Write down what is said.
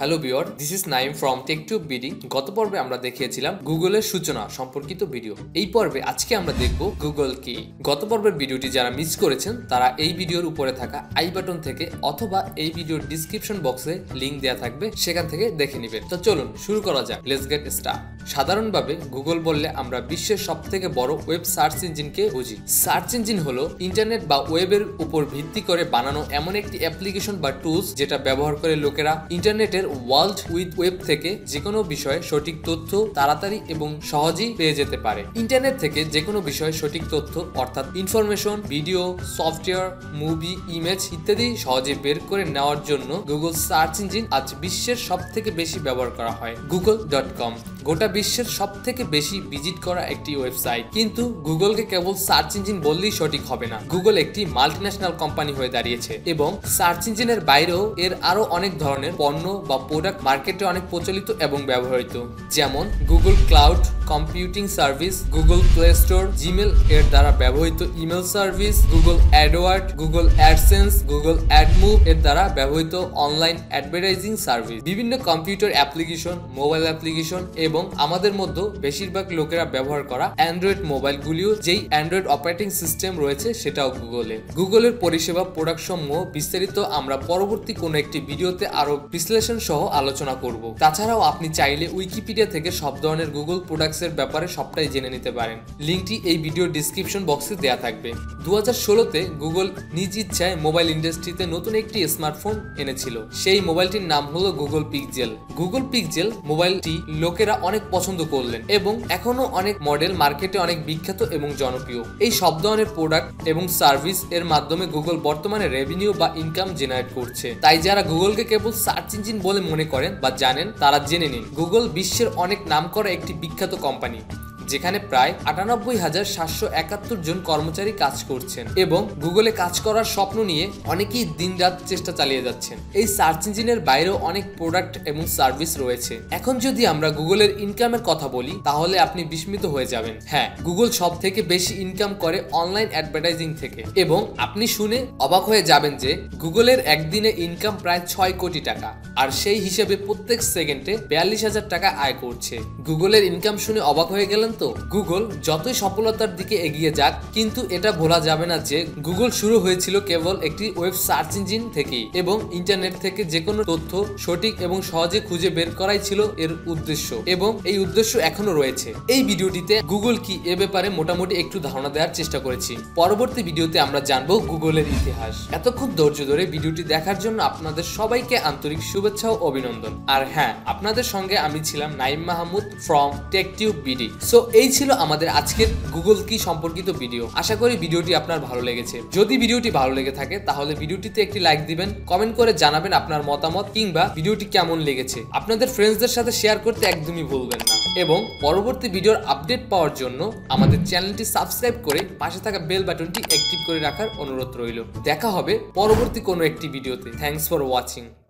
Hello viewer this is Naim from TechTube BD গত পর্বে আমরা দেখিয়েছিলাম গুগলের সূচনা সম্পর্কিত ভিডিও এই পর্বে আজকে আমরা দেখব গুগল কি। গত পর্বের ভিডিওটি যারা মিস করেছেন, তারা এই ভিডিওর উপরে থাকা আই বাটন থেকে অথবা এই ভিডিওর ডিসক্রিপশন বক্সে লিংক দেওয়া থাকবে, সেখান থেকে দেখে নেবেন। তো চলুন, শুরু করা যাক। লেটস গেট স্টার্ট সাধারণভাবে গুগল বললে আমরা বিশ্বের সব থেকে বড় ওয়েব সার্চ ইঞ্জিনকে বুঝি। সার্চ ইঞ্জিন হলো ইন্টারনেট বা ওয়েবের উপর ভিত্তি করে বানানো এমন একটি অ্যাপ্লিকেশন বা টুলস যেটা ব্যবহার করে লোকেরা ইন্টারনেটের ওয়ার্ল্ড উইথ ওয়েব থেকে যে কোনো বিষয়ে সঠিক তথ্য তাড়াতাড়ি এবং সহজেই পেয়ে যেতে পারে। ইন্টারনেট থেকে যে কোনো বিষয়ে সঠিক তথ্য, অর্থাৎ information, video, software, movie, image ইত্যাদি সহজে বের করে নেওয়ার জন্য গুগল সার্চ ইঞ্জিন আজ বিশ্বের সব থেকে বেশি ব্যবহার করা হয়, গুগল ডট কম। গোটা বিশ্বের সব থেকে বেশি ভিজিট করা একটি ওয়েবসাইট। কিন্তু গুগলকে কেবল সার্চ ইঞ্জিন বললেই সঠিক হবে না। গুগল একটি মাল্টিন্যাশনাল কোম্পানি হয়ে দাঁড়িয়েছে এবং সার্চ ইঞ্জিনের বাইরেও এর আরও অনেক ধরনের পণ্য বা প্রোডাক্ট মার্কেটে অনেক প্রচলিত এবং ব্যবহৃত। যেমন Google cloud computing service Google Play Store Gmail এর দ্বারা ব্যবহৃত email service Google AdWord Google AdSense Google AdMob এর দ্বারা ব্যবহৃত অনলাইন অ্যাডভার্টাইজিং সার্ভিস বিভিন্ন কম্পিউটার অ্যাপ্লিকেশন মোবাইল অ্যাপ্লিকেশন এবং আমাদের মধ্যে বেশিরভাগ লোকেরা ব্যবহার করা অ্যান্ড্রয়েড মোবাইলগুলিও যেই অ্যান্ড্রয়েড অপারেটিং সিস্টেম রয়েছে সেটাও গুগলে গুগলের পরিষেবা প্রোডাক্ট সমূহ বিস্তারিত আমরা পরবর্তী কোনো একটি ভিডিওতে আরও বিশ্লেষণ সহ আলোচনা করব। তাছাড়াও আপনি চাইলে উইকিপিডিয়া থেকে সব ধরনের গুগল প্রোডাক্টস এর ব্যাপারে সবটাই জেনে নিতে পারেন। লিঙ্কটি এই ভিডিও ডিসক্রিপশন বক্সে দেওয়া থাকবে। দু হাজার ষোলোতে গুগল নিজ ইচ্ছায় মোবাইল ইন্ডাস্ট্রিতে নতুন একটি স্মার্টফোন এনেছিল। সেই মোবাইলটির নাম হলো গুগল পিকজেল। গুগল পিকজেল মোবাইলটি লোকেরা অনেক পছন্দ করলেন এবং এখনও অনেক মডেল মার্কেটে অনেক বিখ্যাত এবং জনপ্রিয়। এই সব ধরনের প্রোডাক্ট এবং সার্ভিস এর মাধ্যমে গুগল বর্তমানে রেভিনিউ বা ইনকাম জেনারেট করছে। তাই যারা গুগলকে কেবল সার্চ ইঞ্জিন বলে মনে করেন বা জানেন তারা জেনে নিন। গুগল বিশ্বের অনেক নামকরা একটি বিখ্যাত কোম্পানি। যেখানে প্রায় আটানব্বই হাজার সাতশো একাত্তর জন কর্মচারী কাজ করছেন এবং গুগলে কাজ করার স্বপ্ন নিয়ে অনেকেই দিন রাত চেষ্টা চালিয়ে যাচ্ছেন। এই সার্চ ইঞ্জিনের বাইরেও অনেক প্রোডাক্ট এবং সার্ভিস রয়েছে। এখন যদি আমরা গুগলের ইনকামের কথা বলি, তাহলে আপনি বিস্মিত হয়ে যাবেন। হ্যাঁ গুগল সব থেকে বেশি ইনকাম করে অনলাইন অ্যাডভার্টাইজিং থেকে। এবং আপনি শুনে অবাক হয়ে যাবেন যে, গুগলের একদিনে ইনকাম প্রায় ছয় কোটি টাকা। আর সেই হিসেবে প্রত্যেক সেকেন্ডে বিয়াল্লিশ হাজার টাকা আয় করছে। গুগলের ইনকাম শুনে অবাক হয়ে গেলেন তো গুগল যতই সফলতার দিকে এগিয়ে যাক, কিন্তু এটা ভোলা যাবে না যে গুগল শুরু হয়েছিল কেবল একটি ওয়েব সার্চ ইঞ্জিন থেকেই এবং ইন্টারনেট থেকে যে কোনো তথ্য সঠিক এবং সহজে খুঁজে বের করাই ছিল এর উদ্দেশ্য এবং এই উদ্দেশ্য এখনও রয়েছে। এই ভিডিওটিতে গুগল কি এ ব্যাপারে মোটামুটি একটু ধারণা দেওয়ার চেষ্টা করেছি। পরবর্তী ভিডিওতে আমরা জানব গুগলের ইতিহাস। এতক্ষণ ধৈর্য ধরে ভিডিওটি দেখার জন্য আপনাদের সবাইকে আন্তরিক শুভেচ্ছা ও অভিনন্দন। আর হ্যাঁ আপনাদের সঙ্গে আমি ছিলাম Naim Mahmud from TechTube BD so এই ছিল আমাদের আজকের গুগল কি সম্পর্কিত ভিডিও আশা করি ভিডিওটি আপনার ভালো লেগেছে। যদি ভিডিওটি ভালো লেগে থাকে, তাহলে ভিডিওটিতে একটি লাইক দিবেন কমেন্ট করে জানাবেন আপনার মতামত কিংবা ভিডিওটি কেমন লেগেছে। আপনাদের ফ্রেন্ডসদের সাথে শেয়ার করতে একদমই ভুলবেন না। এবং পরবর্তী ভিডিওর আপডেট পাওয়ার জন্য আমাদের চ্যানেলটি সাবস্ক্রাইব করে পাশে থাকা বেল বাটনটি অ্যাক্টিভ করে রাখার অনুরোধ রইল। দেখা হবে পরবর্তী কোনো একটি ভিডিওতে থ্যাংকস ফর ওয়াচিং